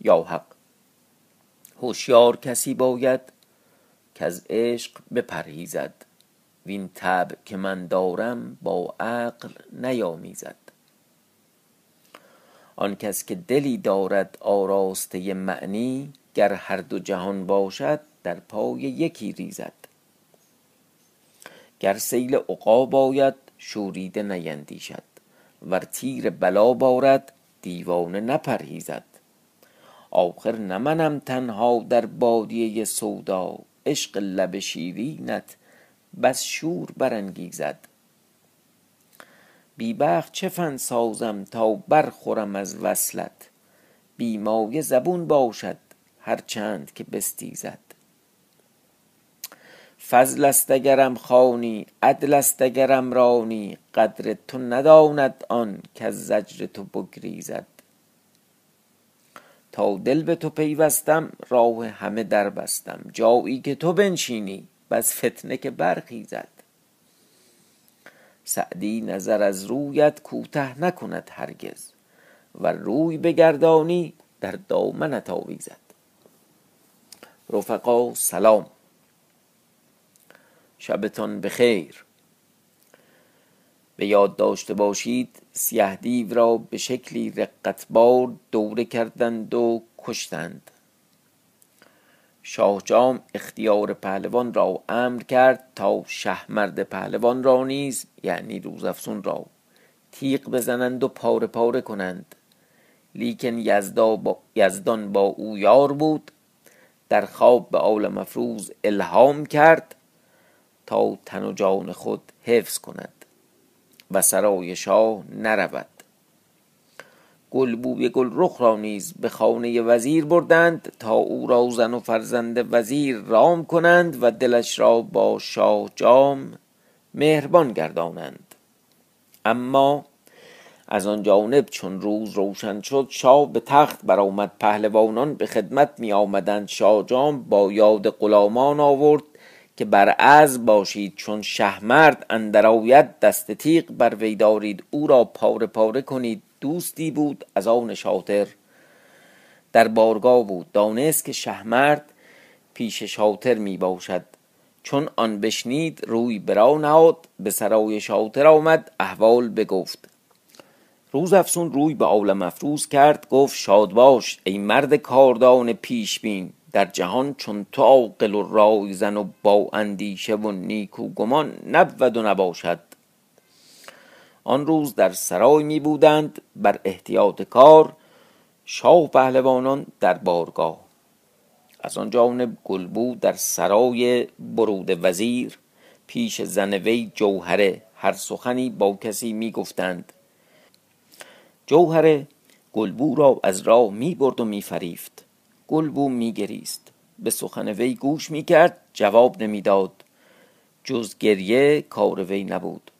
یا حق. هوشیار کسی باید که از عشق بپرهیزد. وین طبع که من دارم با عقل نیامیزد. آن کس که دلی دارد آراسته معنی گر هر دو جهان باشد در پای یکی ریزد. گر سیل عقاب آید شوریده نیندیشد. ور تیر بلا بارد دیوانه نپرهیزد. آخر نه تنها در بادیه سودا عشق لب شیرینت بس شور برانگیزد. بی بخت چه فن سازم تا برخورم از وصلت؟ مایه زبون باشد هر چند که بستیزد. فضل است اگرم خوانی عدل است اگرم رانی قدر تو نداند آن کز زجر تو بگریزد. تا دل به تو پیوستم راه همه در بستم. جایی که تو بنشینی بس فتنه که برخیزد. سعدی نظر از رویت کوته نکند هرگز ور روی بگردانی در دامنت آویزد. رفقا سلام. شبتان بخیر. به یاد داشته باشید سیه دیو را به شکلی رقتبار دوره کردند و کشتند. شاه جام اختیار پهلوان را امر کرد تا شهمرد پهلوان را نیز یعنی روزافزون را تیغ بزنند و پاره پاره کنند. لیکن یزدان با او یار بود. در خواب به آل مفروز الهام کرد تا تن و جان خود حفظ کند. و سرای شاه نرود. گلبوی گلرخ را نیز به خانه وزیر بردند تا او را زن و فرزند وزیر رام کنند و دلش را با شاه جام مهربان گردانند. اما از آن جانب چون روز روشن شد شاه به تخت برآمد پهلوانان به خدمت می آمدند شاه جام با یاد غلامان آورد که بر عزم باشید چون شهمرد اندر آید دست تیغ بر وی دارید او را پاره پاره کنید. دوستی بود از آن شاطر. در بارگاه بود. دانست که شهمرد پیش شاطر می باشد. چون آن بشنید روی برا نهاد به سرای شاطر آمد احوال بگفت. روزافزون روی به عالم افروز کرد گفت شاد باش ای مرد کاردان پیش بین در جهان چون تو عاقل و رای زن و با اندیشه و نیکو گمان نبود و نباشد. آن روز در سرای می بودند بر احتیاط کار شاه پهلوانان در بارگاه. از آن جانب گلبو در سرای برود وزیر پیش زن وی جوهره هر سخنی با کسی می گفتند. جوهره گلبو را از راه می برد و می فریفت. گلبو می گریست به سخن وی گوش می کرد جواب نمی داد جز گریه کار وی نبود.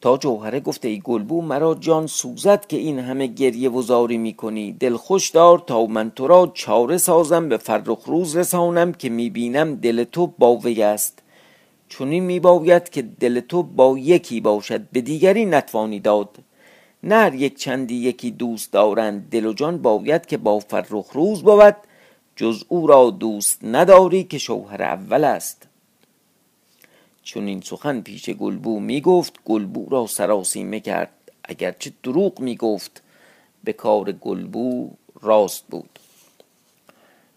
تا جوهره گفت ای گلبو مرا جان سوزد که این همه گریه و زاری می کنی دل خوش دار تا من تو را چاره سازم به فرخ روز رسانم که می بینم دل تو با وی است. چنین می باید که دل تو با یکی باشد به دیگری نتوانی داد. نه یک چندی یکی دوست دارند. دل و جان باید که با فرخ روز بود. جز او را دوست نداری که شوهر اول است. چون این سخن پیش گلبو می گفت. گلبو را سراسیمه کرد. اگرچه دروغ می گفت به کار گلبو راست بود.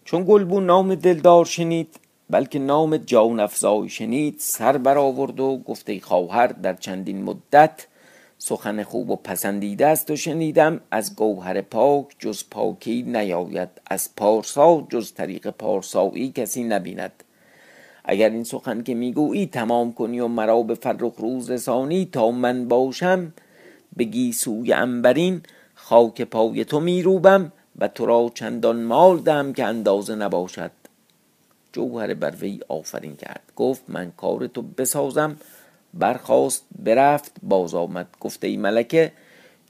چون گلبو نام دلدار شنید بلکه نام جان افزای شنید سر برآورد و گفت ای خواهر در چندین مدت سخن خوب و پسندیده است و شنیدم از گوهر پاک جز پاکی نیاید از پارسا جز طریق پارسایی کسی نبیند. اگر این سخن که می‌گویی تمام کنی و مرا به فرخ روز رسانی تا من باشم به گیسوی عنبرین خاک پای تو میروبم و تو را چندان مال دهم که اندازه نباشد. جوهر بر وی آفرین کرد. گفت من کار تو بسازم برخاست برفت باز آمد. گفت ای ملکه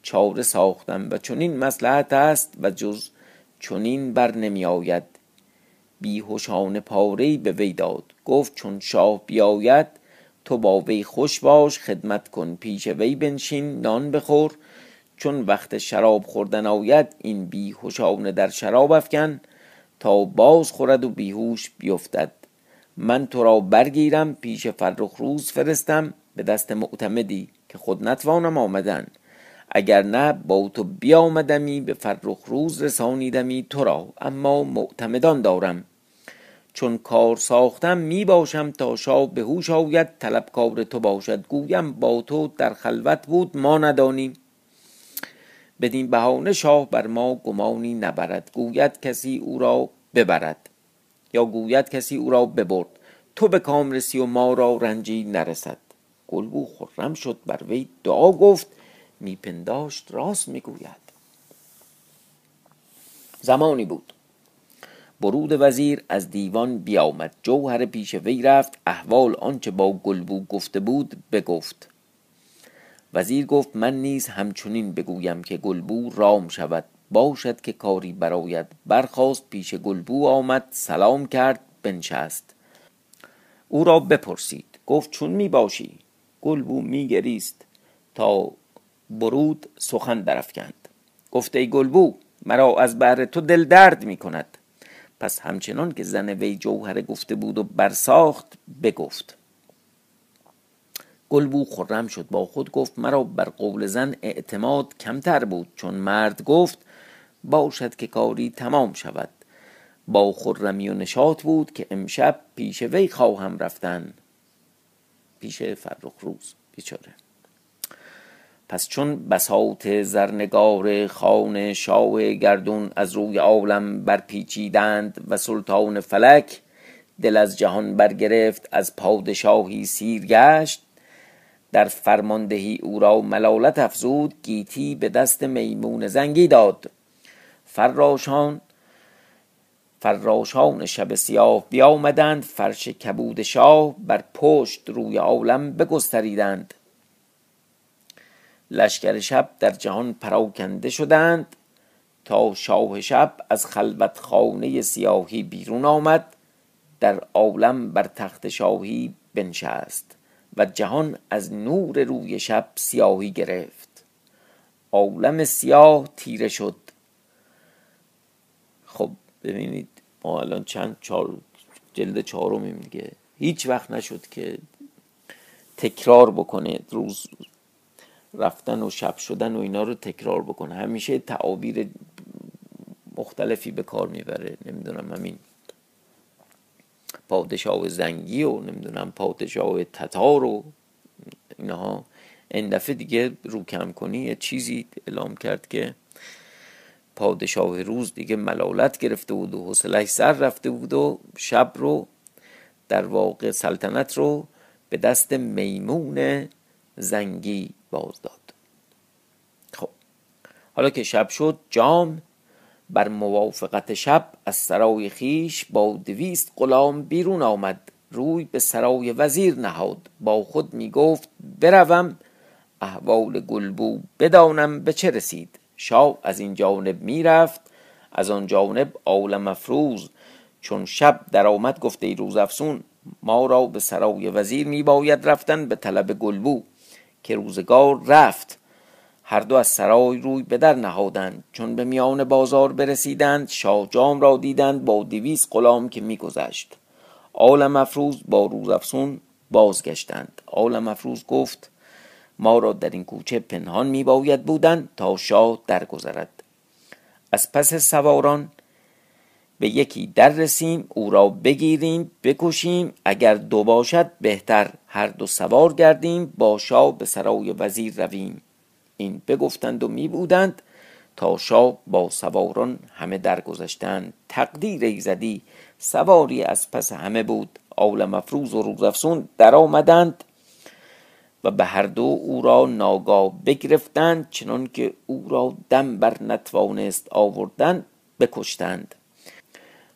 چاره ساختم و چنین مصلحت است و جز چنین بر نمی آید. بیهشانه پاره به وی داد. گفت چون شاه بیاید تو با وی خوش باش خدمت کن. پیش وی بنشین نان بخور. چون وقت شراب خوردن آید این بیهوشانه در شراب افکن تا باز خورد و بیهوش بیفتد. من تو را برگیرم پیش فرخ روز فرستم به دست معتمدی که خود نتوانم آمدن. اگر نه با تو بیامدمی به فرخ روز رسانیدمی تو را اما معتمدان دارم. چون کار ساختم می باشم تا شاه به هوش آید طلبکار تو باشد. گویم با تو در خلوت بود ما ندانیم بدین بهانه شاه بر ما گمانی نبرد. گوید کسی او را ببرد. یا گوید کسی او را ببرد تو به کام رسی و ما را رنجی نرسد. گلبو خرم شد بر وی دعا گفت میپنداشت راست می‌گوید زمانی بود. برود وزیر از دیوان بیامد جوهر پیش وی رفت احوال آنچه با گلبو گفته بود بگفت. وزیر گفت من نیز همچنین بگویم که گلبو رام شود. باشد که کاری براید برخواست پیش گلبو آمد سلام کرد بنشست. او را بپرسید گفت چون می باشی؟ گلبو می گریست. تا برود سخن درفکند گفت ای گلبو مرا از بهر تو دل درد می کند. پس همچنان که زن وی جوهر گفته بود و برساخت بگفت. گلبو خرم شد با خود گفت مرا بر قول زن اعتماد کمتر بود. چون مرد گفت باشد که کاری تمام شود. با خرمی و نشاط بود که امشب پیش وی خواهم رفتن. پیش فرخ روز بیچاره. پس چون بساط زرنگار خان شاه گردون از روی عالم برپیچیدند و سلطان فلک دل از جهان برگرفت از پادشاهی سیر گشت در فرماندهی او را ملالت افزود گیتی به دست میمون زنگی داد. فراشان فراشان شب سیاه بیامدند فرش کبود شاه بر پشت روی عالم بگستریدند. لشکر شب در جهان پراکنده شدند تا شاه شب از خلوت خانه سیاهی بیرون آمد در عالم بر تخت شاهی بنشست و جهان از نور روی شب سیاهی گرفت. عالم سیاه تیره شد. خب ببینید ما الان چند چهار جلد چهارمیم دیگه. هیچ وقت نشد که تکرار بکنه روز رفتن و شب شدن و اینا رو تکرار بکنه. همیشه تعابیر مختلفی به کار می‌بره. نمی‌دونم همین پادشاه زنگی و نمی‌دونم پادشاه تتار و اینها. این دفعه دیگه رو کم کنی یه چیزی اعلام کرد که پادشاه روز دیگه ملالت گرفته بود و حوصلش سر رفته بود و شب رو در واقع سلطنت رو به دست میمون زنگی باز داد خب حالا که شب شد جام بر موافقت شب از سرای خیش با دویست غلام بیرون آمد. روی به سرای وزیر نهاد. با خود می گفت بروم احوال گلبو بدانم به چه رسید. شاه از این جانب می رفت از آن جانب عالم افروز چون شب در آمد گفته ای روز افسون ما را به سرای وزیر می باید رفتن به طلب گلبو که روزگار رفت. هر دو از سرای روی به در نهادند چون به میان بازار برسیدند شاه جام را دیدند با دویست غلام که میگذشت. عالم افروز با روز افسون بازگشتند. عالم افروز گفت ما را در این کوچه پنهان می باید بودن تا شاه درگذرد. از پس سواران به یکی در رسیم او را بگیریم بکشیم اگر دو باشد بهتر. هر دو سوار گردیم با شاه به سرای وزیر رویم. این بگفتند و می بودند تا شاه با سواران همه درگذشتند. تقدیر ایزدی سواری از پس همه بود. عالم افروز و روزافسون در آمدند و به هر دو او را ناگاه بگرفتند چنان که او را دم بر نتوانست آوردن بکشتند.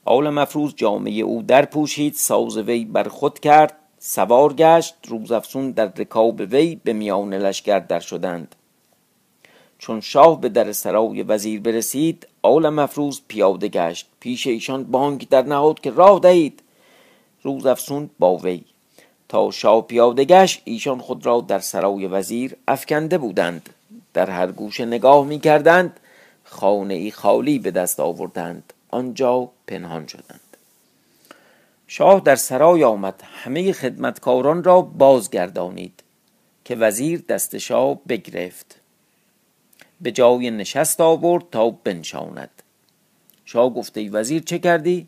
عالم افروز جامعه او در پوشید ساز وی بر خود کرد سوار گشت روزافسون در رکاب وی به میان لشکر در شدند. چون شاه به در سرای وزیر برسید عالم افروز پیاده گشت. پیش ایشان بانک در نهاد که راه دهید. روز افسون با وی تا شاه پیاده گشت ایشان خود را در سرای وزیر افکنده بودند. در هر گوشه نگاه می کردند خانه ای خالی به دست آوردند. آنجا پنهان شدند. شاه در سرای آمد. همه خدمتکاران را بازگردانید که وزیر دست شاه بگرفت. به جای نشست آورد تا بنشاند. شاه گفته ای وزیر چه کردی؟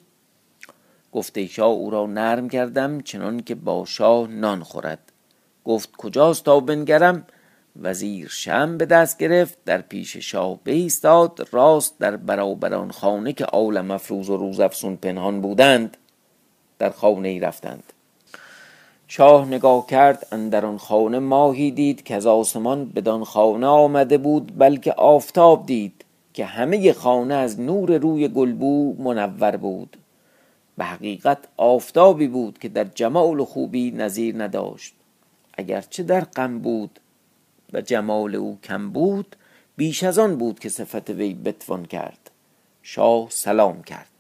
گفته شاه او را نرم کردم چنان که با شاه نان خورد. گفت کجاست تا بنگرم؟ وزیر شم به دست گرفت در پیش شاه بایستاد راست در برابر آن خانه که آل مفروز و روزافزون پنهان بودند در خانه ای رفتند. شاه نگاه کرد اندر آن خانه ماهی دید که از آسمان بدان خانه آمده بود بلکه آفتاب دید که همه خانه از نور روی گلبو منور بود. به حقیقت آفتابی بود که در جمال و خوبی نظیر نداشت. اگرچه در غم بود و جمال او کم بود بیش از آن بود که صفت وی بتوان کرد. شاه سلام کرد.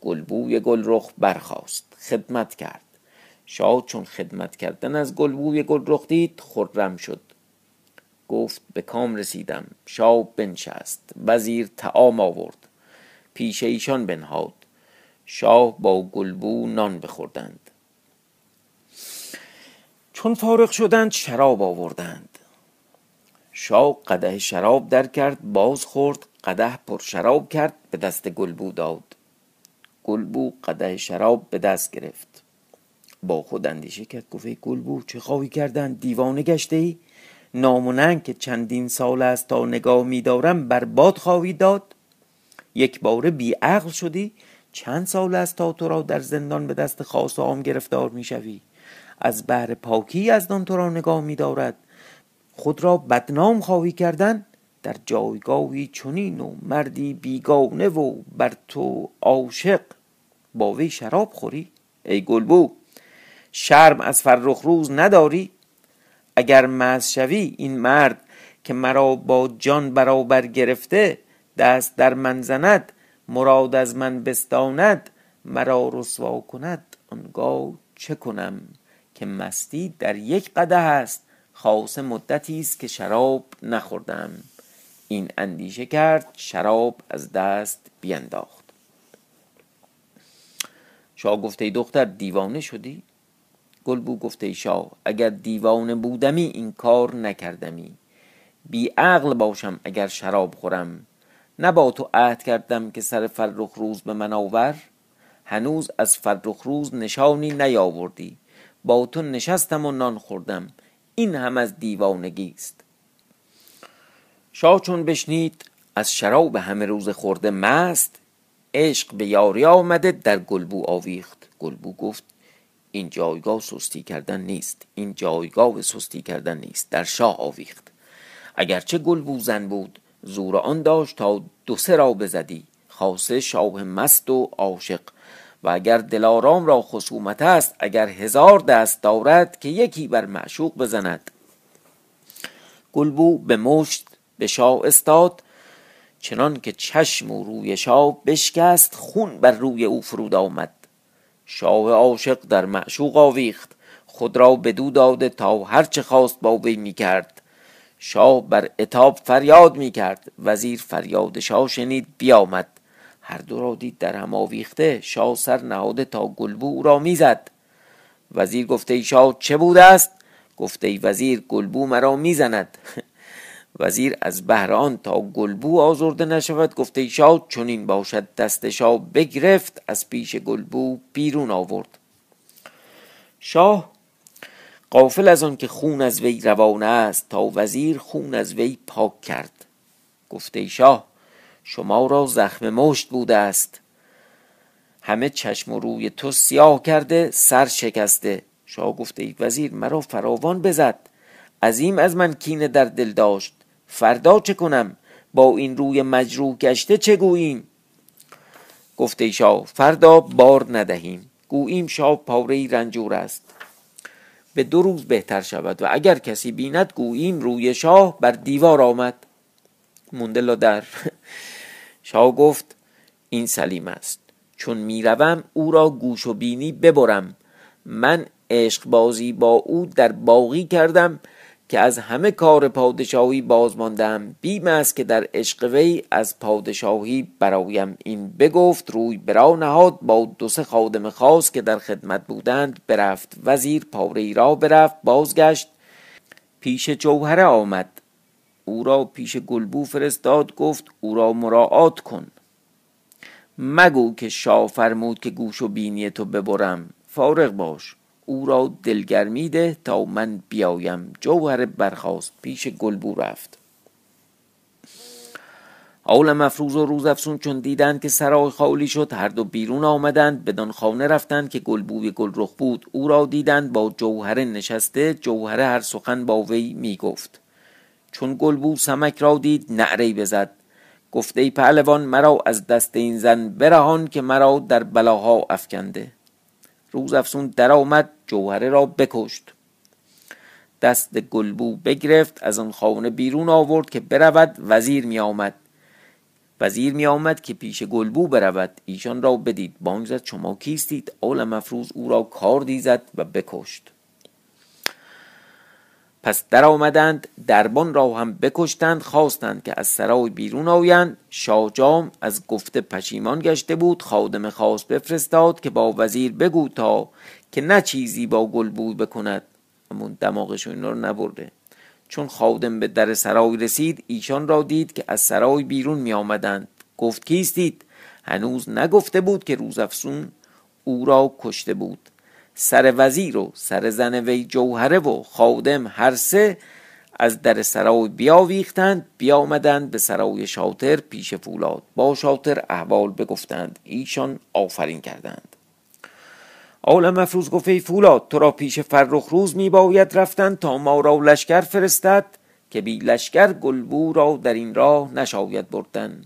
گلبوی گلرخ برخاست خدمت کرد. شاه چون خدمت کردن از گلبوی گلرخ دید خرم شد. گفت به کام رسیدم. شاه بنشست. وزیر تعام آورد. پیش ایشان بنهاد. شاه با گلبو نان بخوردند. چون فارغ شدند شراب آوردند. شاه قده شراب در کرد باز خورد قده پر شراب کرد به دست گلبو داد. گلبو قده شراب به دست گرفت. با خود اندیشه کرد گفت گلبو چه خواهی کردن؟ دیوانه گشته ای؟ نام که چندین سال است تا نگاه میدارم باد خواهی داد؟ یک بی عقل شدی؟ چند سال است تا تو را در زندان به دست خاص و عام گرفتار می‌شوی. از بهر پاکی از تو را نگاه میدارد. خود را بدنام خواهی کردن در جایگاهی چنین و مردی بیگانه و بر تو عاشق با وی شراب خوری. ای گلبو شرم از فرخ روز نداری. اگر مز شوی این مرد که مرا با جان برابر گرفته دست در من زند مراد از من بستاند مرا رسوا کند. آنگاه چه کنم؟ که مستی در یک قده است خاص مدتی است که شراب نخوردم. این اندیشه کرد شراب از دست بینداخت. شاه گفته دختر دیوانه شدی؟ گلبو گفته اگر دیوانه بودمی این کار نکردمی. بی عقل باشم اگر شراب خورم. نه با تو عهد کردم که سر فرخ روز به من آور. هنوز از فرخ روز نشانی نیاوردی. با تو نشستم و نان خوردم. این هم از دیوانگی است. شاه چون بشنید از شراب همه روز خورده مست. عشق به یاری آمده در گلبو آویخت. گلبو گفت این جایگاه سستی کردن نیست. این جایگاه سستی کردن نیست. در شاه آویخت. اگرچه گلبو زن بود زور آن داشت تا دو سه را بزدی خاصه شاه مست و عاشق. و اگر دلارام را خصومت است اگر هزار دست دارد که یکی بر معشوق بزند. گلبو به مشت به شاه استاد چنان که چشم و روی شاه بشکست خون بر روی او فرود آمد. شاه عاشق در معشوق آویخت خود را بدو داده تا هرچه خواست با وی می کرد شاه بر اتاب فریاد می کرد وزیر فریاد شاه شنید بیامد. هر دو را دید در هم آویخته. شاه سر نهاده تا گلبو را می‌زد. وزیر گفته ای شاه چه بوده است؟ گفته ای وزیر گلبو مرا می‌زند. وزیر از بهر آن تا گلبو آزرده نشود. گفته ای شاه چنین باشد. دست شاه بگرفت از پیش گلبو بیرون آورد. شاه قافل از آن که خون از وی روانه است تا وزیر خون از وی پاک کرد. گفته شاه شما را زخم مشت بوده است. همه چشم و روی تو سیاه کرده سر شکسته. شاه گفته ای وزیر مرا فراوان بزد. عظیم از من کینه در دل داشت. فردا چه کنم؟ با این روی مجروح گشته چه گوییم؟ گفته شاه فردا بار ندهیم. گوییم شاه پاره رنجور است. به دو روز بهتر شود. و اگر کسی بیند گوییم روی شاه بر دیوار آمد. مونده در. شاه گفت این سلیم است. چون می‌روم او را گوش و بینی ببرم. من عشق بازی با او در باقی کردم. که از همه کار پادشاهی باز ماندم بیم است که در عشق وی از پادشاهی برایم این بگفت روی برا نهاد با دو سه خادم خاص که در خدمت بودند برفت. وزیر پاره را برفت بازگشت. پیش جوهره آمد. او را پیش گلبو فرستاد گفت او را مراعات کن. مگو که شاه فرمود که گوش و بینی تو ببرم. فارغ باش. او را دلگرمی ده تا من بیایم. جوهر برخاست پیش گلبو رفت. آول مفروز و روزافسون چون دیدند که سرای خالی شد هر دو بیرون آمدند. بدان خانه رفتند که گلبوی گلرخ بود. او را دیدند با جوهره نشسته جوهره هر سخن با وی می گفت. چون گلبو سمک را دید نعره بزد. گفت ای پهلوان مرا از دست این زن برهان که مرا در بلاها افکنده. روز افسون در آمد جوهره را بکشت. دست گلبو بگرفت از آن خانه بیرون آورد که برود وزیر می آمد وزیر می آمد که پیش گلبو برود. ایشان را بدید. بانگ زد شما کیستید؟ آل مفروض او را کار دیزد و بکشت. پس در آمدند دربان را هم بکشتند خواستند که از سرای بیرون آیند. شاهجام از گفته پشیمان گشته بود. خادم خاص بفرستاد که با وزیر بگو تا که نه چیزی با گلبوی بکند. همون دماغش این رو نبرده. چون خادم به در سرای رسید ایشان را دید که از سرای بیرون می آمدند گفت کیستید هنوز نگفته بود که روزافسون او را کشته بود. سر وزیر و سر زن وی جوهره و خادم هر سه از در سرای بیاویختند بیامدند به سرای شاطر پیش فولاد. با شاطر احوال بگفتند ایشان آفرین کردند. آل مفروض گفت ای فولاد تو را پیش فرخ روز می باید رفتن تا ما را لشکر فرستد که بی لشکر گلبو را در این راه نشاید بردن.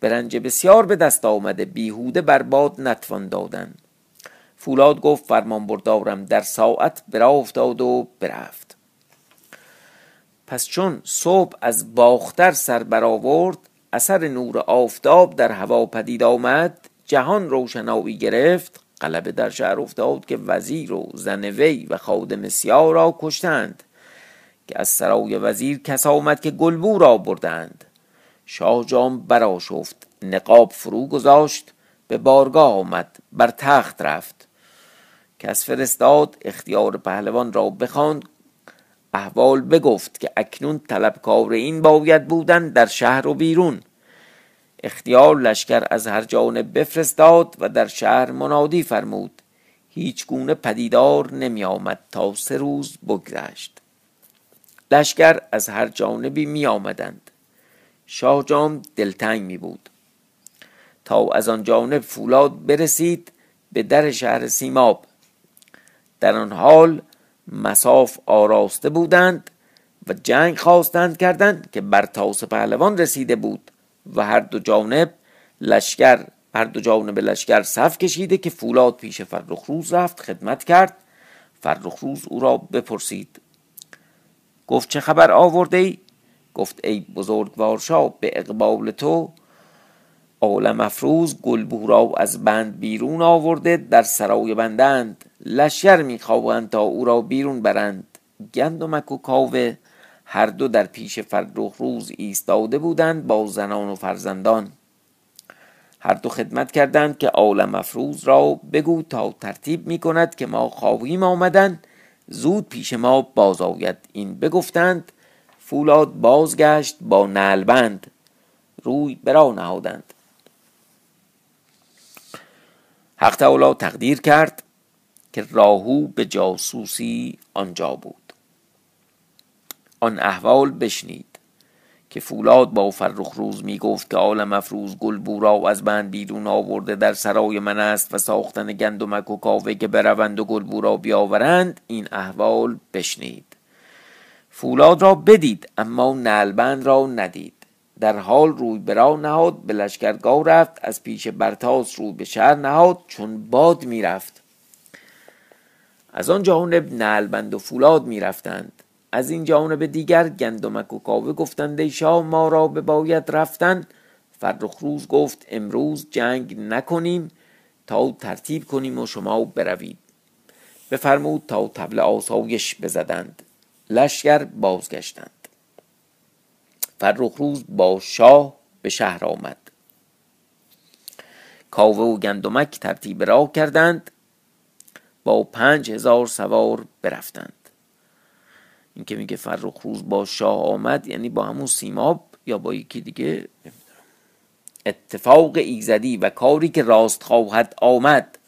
برنج بسیار به دست آمده بیهوده برباد نتوان دادن. فولاد گفت فرمان بردارم در ساعت برا افتاد و برفت. پس چون صبح از باختر سر برآورد اثر نور آفتاب در هوا پدید آمد جهان روشنایی گرفت قلبه در شهر افتاد که وزیر و زن وی و خادم سیاه را کشتند که از سرای وزیر کس آمد که گلبو را بردند. شاه جام براشفت نقاب فرو گذاشت به بارگاه آمد بر تخت رفت. کس فرستاد اختیار پهلوان را بخواند. احوال بگفت که اکنون طلبکار این باید بودن در شهر و بیرون. اختیار لشکر از هر جانب بفرستاد و در شهر منادی فرمود. هیچ گونه پدیدار نمی آمد تا سه روز بگذشت. لشکر از هر جانبی می آمدند شاه جام دلتنگ می بود تا از آن جانب فولاد برسید به در شهر سیماب. در آن حال مساف آراسته بودند و جنگ خواستند کردند که بر تاس پهلوان رسیده بود. و هر دو جانب لشکر هر دو جانب لشکر صف کشیده که فولاد پیش فرخروز رفت خدمت کرد. فرخروز او را بپرسید. گفت چه خبر آورده ای؟ گفت ای بزرگوار شاه به اقبال تو عالم افروز گلبو را از بند بیرون آورده در سرای بندند. لشکر می‌خواهند تا او را بیرون برند. گندمک و کاوه هر دو در پیش فرخ روز ایستاده بودند با زنان و فرزندان. هر دو خدمت کردند که عالم افروز را بگو تا ترتیب می کند که ما خواهیم آمدن. زود پیش ما باز آید این بگفتند. فولاد بازگشت با نلبند روی برا نهادند. حق تعالی تقدیر کرد که راهو به جاسوسی آنجا بود. آن احوال بشنید که فولاد با فرخ روز می گفت که عالم افروز گل را از بند بیرون آورده در سرای من است و ساختن گندمک و کاوه که بروند و گل را بیاورند این احوال بشنید. فولاد را بدید اما نلبند را ندید. در حال روی برا نهاد به لشکرگاه رفت از پیش برتاس روی به شهر نهاد چون باد می‌رفت. از آن جانب نلبند و فولاد می‌رفتند. از این جانب دیگر گندمک و کاوه گفتند شاه ما را به باید رفتن. فرخ روز گفت امروز جنگ نکنیم تا ترتیب کنیم و شما بروید. بفرمود تا تبل آسایش بزدند. لشکر بازگشتند. فرخ روز با شاه به شهر آمد. کاوه و گندمک ترتیب راه کردند با پنج هزار سوار برفتند. این که میگه فرخ روز با شاه آمد یعنی با همون سیماب یا با یکی دیگه؟ اتفاق ایزدی و کاری که راست خواهد آمد.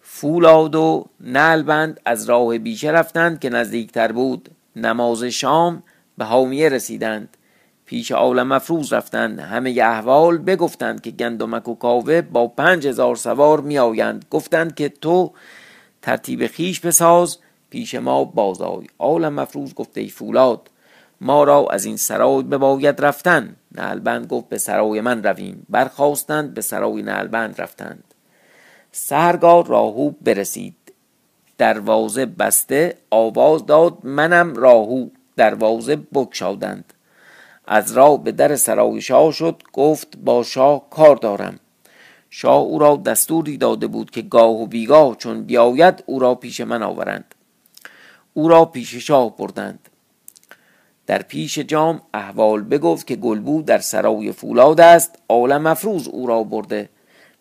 فولاد و نلبند از راه بیشه رفتند که نزدیکتر بود. نماز شام به حامیه رسیدند. پیش عالم مفروض رفتند. همه احوال بگفتند که گندمک و کاوه با پنج هزار سوار می آیند گفتند که تو ترتیب خیش بساز پیش ما بازای عالم مفروض گفته ای فولاد ما را از این سرای بباید رفتن. نلبند گفت به سرای من رویم. برخواستند به سرای نلبند رفتند. سهرگاه راهو برسید. دروازه بسته آواز داد منم راهو دروازه بکشادند از راه به در سرای شاه شد گفت با شاه کار دارم. شاه او را دستوری داده بود که گاه و بیگاه چون بیاید او را پیش من آورند. او را پیش شاه بردند. در پیش جام احوال بگفت که گلبو در سرای فولاد است عالم مفروض او را برده.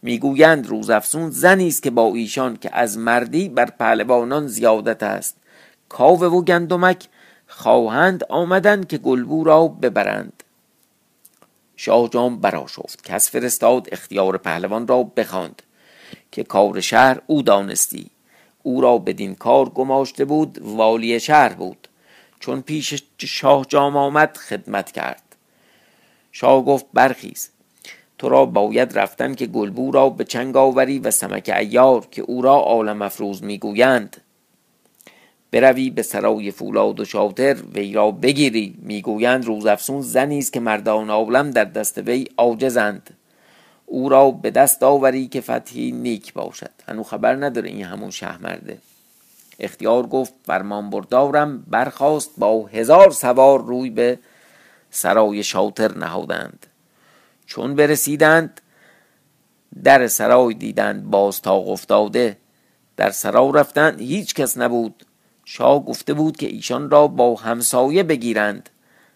می‌گویند روزافزون زنی است که با ایشان که از مردی بر پهلوانان زیادت است. کاوه و گندمک خواهند آمدند که گلبو را ببرند. شاه جام براشفت کس فرستاد اختیار پهلوان را بخواند که کار شهر او دانستی. او را بدین کار گماشته بود والی شهر بود. چون پیش شاه جام آمد خدمت کرد. شاه گفت برخیز تو را باید رفتن که گلبو را به چنگ آوری و سمک ایار که او را عالم افروز می‌گویند. بروی به سرای فولاد و شاطر وی را بگیری می‌گویند روزافسون زنی است که مردان عالم در دست وی عاجزند. او را به دست آوری که فتحی نیک باشد. هنو خبر نداره این همون شهمرده اختیار گفت فرمان بردارم برخواست با هزار سوار روی به سرای شاطر نهادند. چون برسیدند در سرای دیدند باز تا افتاده. در سرا رفتند هیچ کس نبود. شاه گفته بود که ایشان را با همسایه بگیرند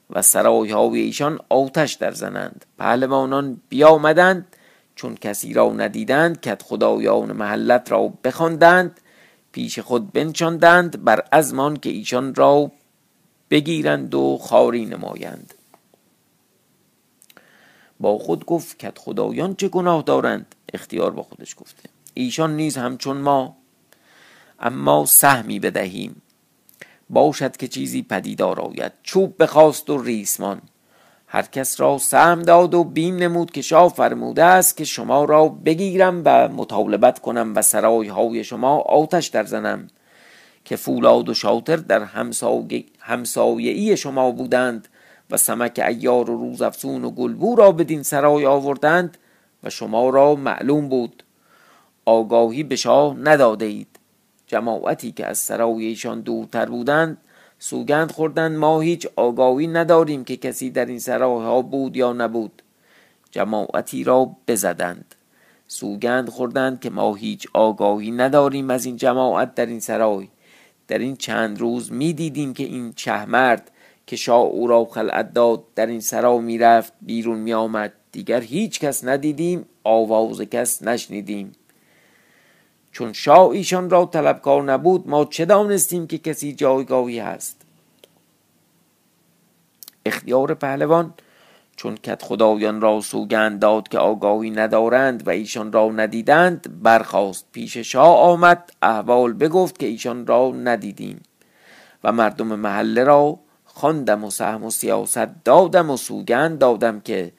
و سرای های ایشان آتش در زنند. پهلوانان بیامدند چون کسی را ندیدند که خدایان محلت را بخواندند پیش خود بنشاندند بر ازمان که ایشان را بگیرند و خاری نمایند. با خود گفت که خدایان چه گناه دارند؟ اختیار با خودش گفته. ایشان نیز همچون ما اما سهمی بدهیم. باشد که چیزی پدیدار آید. چوب بخواست و ریسمان. هر کس را سهم داد و بیم نمود که شاه فرموده است که شما را بگیرم و مطالبت کنم و سرای های شما آتش در زنم که فولاد و شاطر در همسایه شما بودند و سمک ایار و روزافزون و گلبو را بدین سرای آوردند و شما را معلوم بود. آگاهی به شاه نداده اید جماعتی که از سرای ایشان دورتر بودند سوگند خوردند ما هیچ آگاهی نداریم که کسی در این سراها بود یا نبود. جماعتی را بزدند. سوگند خوردند که ما هیچ آگاهی نداریم از این جماعت در این سرای. در این چند روز می دیدیم که این شهمرد که شاه او را خلعت داد در این سرا می‌رفت بیرون می آمد. دیگر هیچ کس ندیدیم آواز کس نشنیدیم. چون شاه ایشان را طلبکار نبود ما چه دانستیم که کسی جایگاهی هست؟ اختیار پهلوان چون کت خدایان را سوگند داد که آگاهی ندارند و ایشان را ندیدند برخاست پیش شاه آمد احوال بگفت که ایشان را ندیدیم و مردم محله را خواندم و سهم و سیاست دادم و سوگند دادم که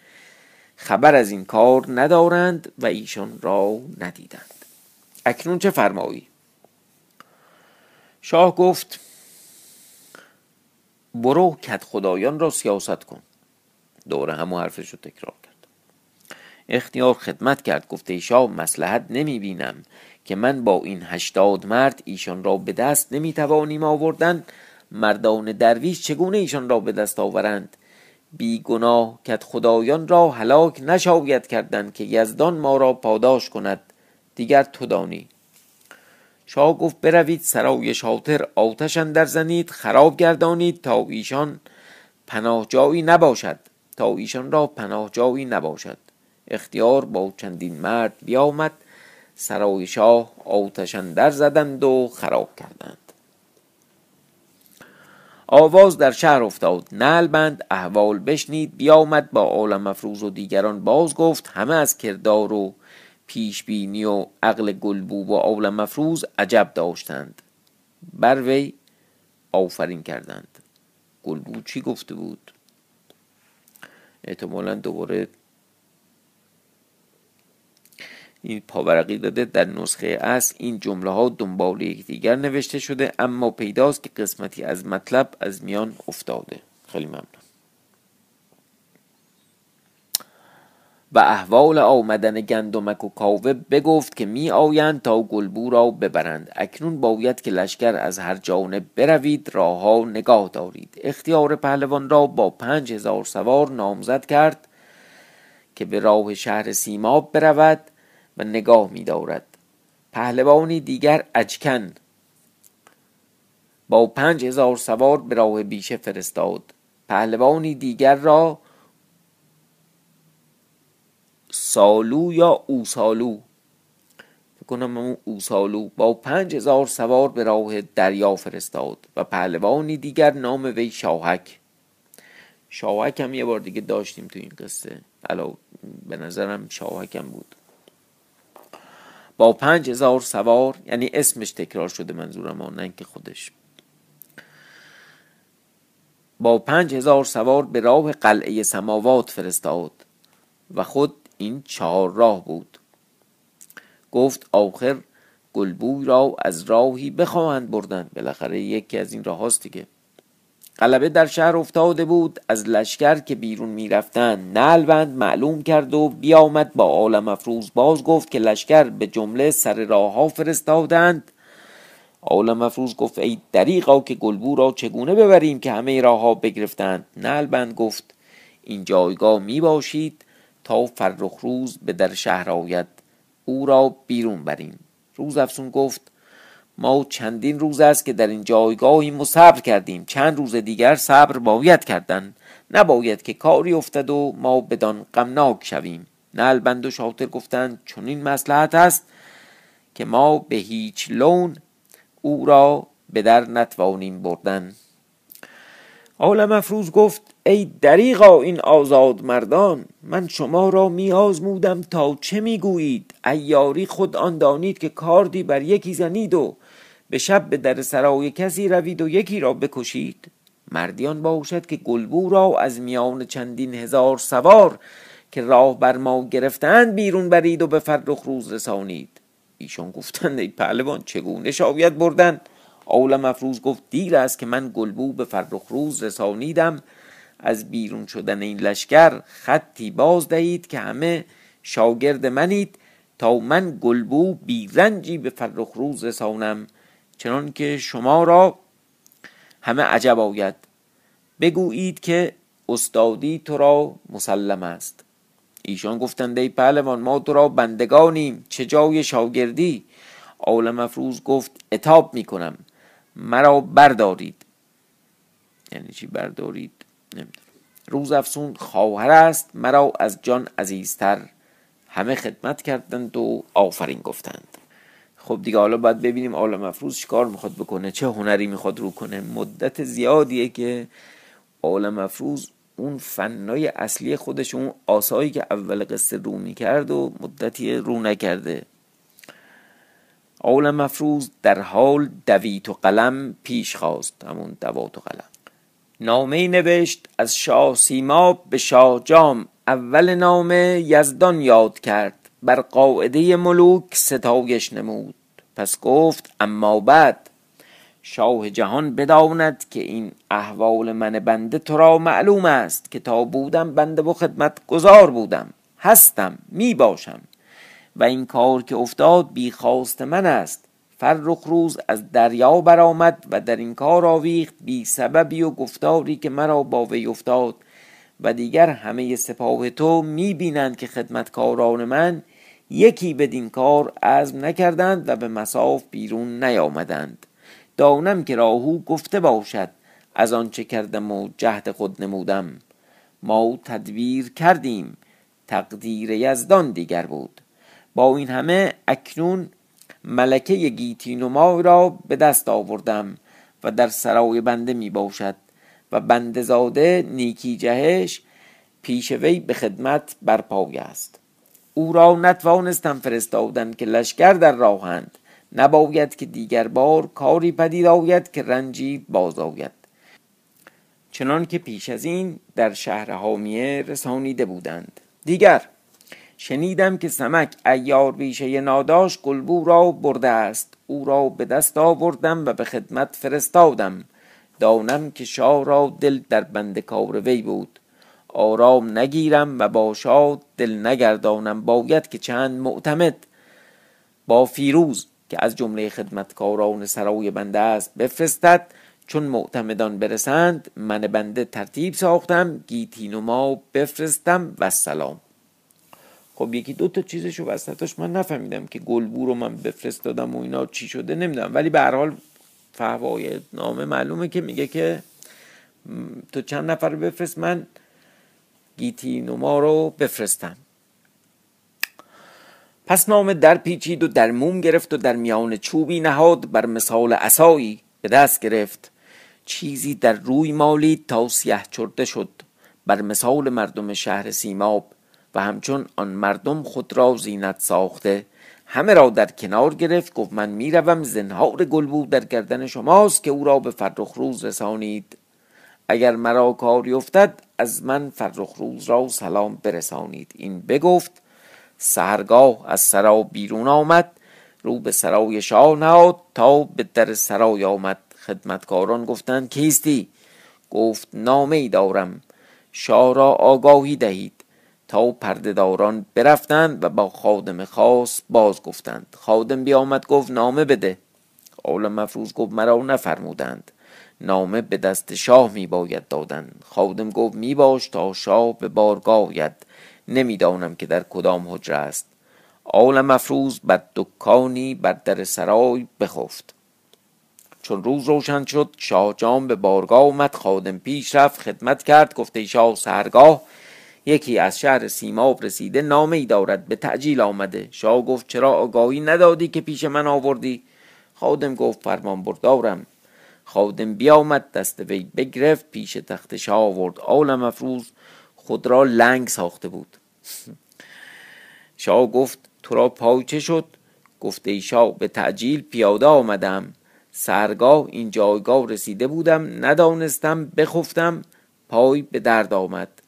خبر از این کار ندارند و ایشان را ندیدند. اکنون چه فرمایی؟ شاه گفت برو کت خدایان را سیاست کن. دوره همو حرفش رو تکرار کرد. اختیار خدمت کرد. گفته شاه مسلحت نمی بینم که من با این هشتاد مرد ایشان را به دست نمی توانیم آوردن. مردان درویش چگونه ایشان را به دست آورند؟ بی گناه کت خدایان را هلاک نشاید کردند که یزدان ما را پاداش کند. دیگر تو دانی. شاه گفت بروید سرای شاطر آتش در زنید خراب گردانید تا ایشان پناه جایی نباشد. تا ایشان را پناه جایی نباشد. اختیار با چندین مرد بیامد سرای شاه آتش در زدند و خراب کردند. آواز در شهر افتاد. بند احوال بشنید بیامد با عالم افروز و دیگران باز گفت همه از کردار و پیش بینی و عقل گلبوب و عالم مفروض عجب داشتند. بر وی آفرین کردند. گلبو چی گفته بود؟ احتمالا دوباره این پاورقی داده در نسخه اصل. این جمله ها دنبال یکدیگر نوشته شده اما پیداست که قسمتی از مطلب از میان افتاده. خیلی ممنون. و احوال آمدن گندمک و کاوه بگفت که می آیند تا گلبو را ببرند. اکنون باید که لشکر از هر جانب بروید راهها نگاه دارید. اختیار پهلوان را با پنج هزار سوار نامزد کرد که به راه شهر سیماب برود و نگاه می دارد پهلوانی دیگر اجکن با پنج هزار سوار به راه بیشه فرستاد. پهلوانی دیگر را سالو یا اوسالو؟ کنم اون اوسالو. با پنج هزار سوار به راه دریا فرستاد و پهلوانی دیگر نام وی شاهک. شاهک هم یه بار دیگه داشتیم تو این قصه. علا به نظرم شاهک هم بود. با پنج هزار سوار یعنی اسمش تکرار شده منظورم نه که خودش. با پنج هزار سوار به راه قلعه سماوات فرستاد و خود این چهار راه بود. گفت آخر گلبوی را از راهی بخواهند بردن. بالاخره یکی از این راه دیگه. غلبه در شهر افتاده بود از لشکر که بیرون می‌رفتند. نلبند معلوم کرد و بیامد با عالم افروز. باز گفت که لشکر به جمله سر راه ها فرستادند. عالم افروز گفت ای دریقا که گلبو را چگونه ببریم که همه راه ها بگرفتند؟ نلبند گفت این جایگاه می باشید فرخ روز به در شهر آید. او را بیرون بریم. روز افسون گفت ما چندین روز است که در این جایگاهی ما صبر کردیم. چند روز دیگر صبر باید کردن. نباید که کاری افتد و ما بدان غمناک شویم. نلبند و شاطر گفتند این مسلحت است که ما به هیچ لون او را به در نتوانیم بردن. عالم افروز گفت ای دریغا این آزاد مردان من شما را می آزمودم تا چه می گویید؟ ایاری خود آن دانید که کاردی بر یکی زنید و به شب به در سرای کسی روید و یکی را بکشید. مردیان باشد که گلبو را از میان چندین هزار سوار که راه بر ما گرفتند بیرون برید و به فرخ روز رسانید. ایشان گفتند ای پهلوان چگونه شاید بردن؟ اول مفروض گفت دیر است که من گلبو به فرخ روز رسانیدم. از بیرون شدن این لشکر خطی باز دهید که همه شاگرد منید. تا من گلبو بیرنجی به فرخ روز رسانم. چنان که شما را همه عجب آید. بگویید که استادی تو را مسلم است. ایشان گفتند ای پهلوان ما تو را بندگانیم. چه جای شاگردی؟ عالم افروز گفت اتاب می‌کنم. مرا بردارید. یعنی چی بردارید؟ نمی‌دونم. روز افسون خواهر است مرا از جان عزیزتر همه خدمت کردند و آفرین گفتند. خب دیگه حالا باید ببینیم عالم افروز چیکار می‌خواد بکنه چه هنری می‌خواد رو کنه. مدت زیادیه که عالم افروز اون فنای اصلی خودش اون آسایی که اول قصه رو می‌کرد و مدتی رو نکرده. عالم افروز در حال دویت و قلم پیش خواست همون دوات و قلم. نامه نوشت از شاه سیماب به شاه جام اول نامه یزدان یاد کرد بر قاعده ملوک ستایش نمود. پس گفت اما بعد شاه جهان بداند که این احوال من بنده تو را معلوم است که تا بودم بنده و خدمت گذار بودم هستم می باشم. و این کار که افتاد بی خواست من است. فرخ روز از دریا برآمد و در این کار آویخت بی سببی و گفتاری که مرا با وی افتاد. و دیگر همه سپاه تو می بینند که خدمتکاران من یکی بدین کار عزم نکردند و به مساف بیرون نیامدند. دانم که راهو گفته باشد از آنچه کردم و جهد خود نمودم. ما تدبیر کردیم. تقدیر یزدان دیگر بود. با این همه اکنون ملکه گیتین و ما را به دست آوردم و در سرای بنده می باشد و بنده زاده نیکی جهش پیش وی به خدمت برپای است. او را نتوانستم فرستادن که لشکر در راهند نباید که دیگر بار کاری پدید آید که رنجی باز آید. چنان که پیش از این در شهر حامیه رسانیده بودند. دیگر شنیدم که سمک ایار بیشه ناداش گلبو را برده است. او را به دست آوردم و به خدمت فرستادم. دانم که شاه را دل در بند کار وی بود. آرام نگیرم و با شاه دل نگردانم. باید که چند معتمد با فیروز که از جمله خدمتکاران سرای بنده است بفرستد. چون معتمدان برسند من بنده ترتیب ساختم. گیتینوما بفرستم و سلام. خب یکی دو تا چیزشو وسطاش من نفهمیدم که گلبو رو من بفرستادم و اینا چی شده نمی‌دونم. ولی به هر حال فهوای نامه معلومه که میگه که تو چند نفر بفرست من گیتینوما رو بفرستم. پس نامه در پیچید و در موم گرفت و در میان چوبی نهاد بر مثال اسایی به دست گرفت. چیزی در روی مالید تا سیه چرده شد. بر مثال مردم شهر سیماب و همچون آن مردم خود را زینت ساخته. همه را در کنار گرفت گفت من می‌روم زنهار گلبو در گردن شماست که او را به فرخ روز رسانید. اگر مرا کاری افتد از من فرخ روز را سلام برسانید. این بگفت. سهرگاه از سرا بیرون آمد رو به سرای شاه نهاد تا به در سرای آمد. خدمتکاران گفتند کیستی؟ گفت نامه ای دارم. شاه را آگاهی دهید. تا پردهداران برفتند و با خادم خاص باز گفتند. خادم بیامد گفت نامه بده. آل مفروض گفت مرا نفرمودند. نامه به دست شاه می باید دادن. خادم گفت می باش تا شاه به بارگاه آید. نمی‌دانم که در کدام حجره است. آل مفروض بر دکانی بر در سرای بخفت. چون روز روشن شد شاه جام به بارگاه اومد خادم پیش رفت خدمت کرد. گفته شاه سهرگاه یکی از شهر سیماب رسیده نامه ای دارد به تعجیل آمده. شاه گفت چرا آگاهی ندادی که پیش من آوردی؟ خادم گفت فرمان بردارم. خادم بیامد دست وی بگرفت پیش تخت شاه آورد. آل مفروض خود را لنگ ساخته بود. شاه گفت تو را پای چه شد گفته شاه به تعجیل پیاده آمدم. سرگاه این جایگاه رسیده بودم. ندانستم بخفتم. پای به درد آمد.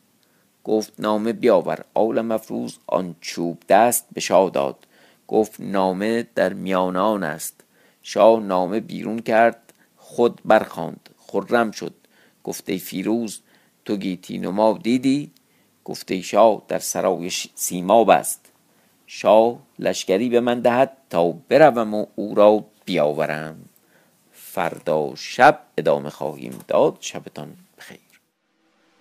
گفت نامه بیاور. آل مفروض آن چوب دست به شاه داد. گفت نامه در میانان است. شاه نامه بیرون کرد خود برخاند. خرم شد. گفته فیروز تو گیتی دیدی؟ گفته شاه در سرای سیماب است. شاه لشکری به من دهد تا بروم و او را بیاورم. فردا شب ادامه خواهیم داد. شبتان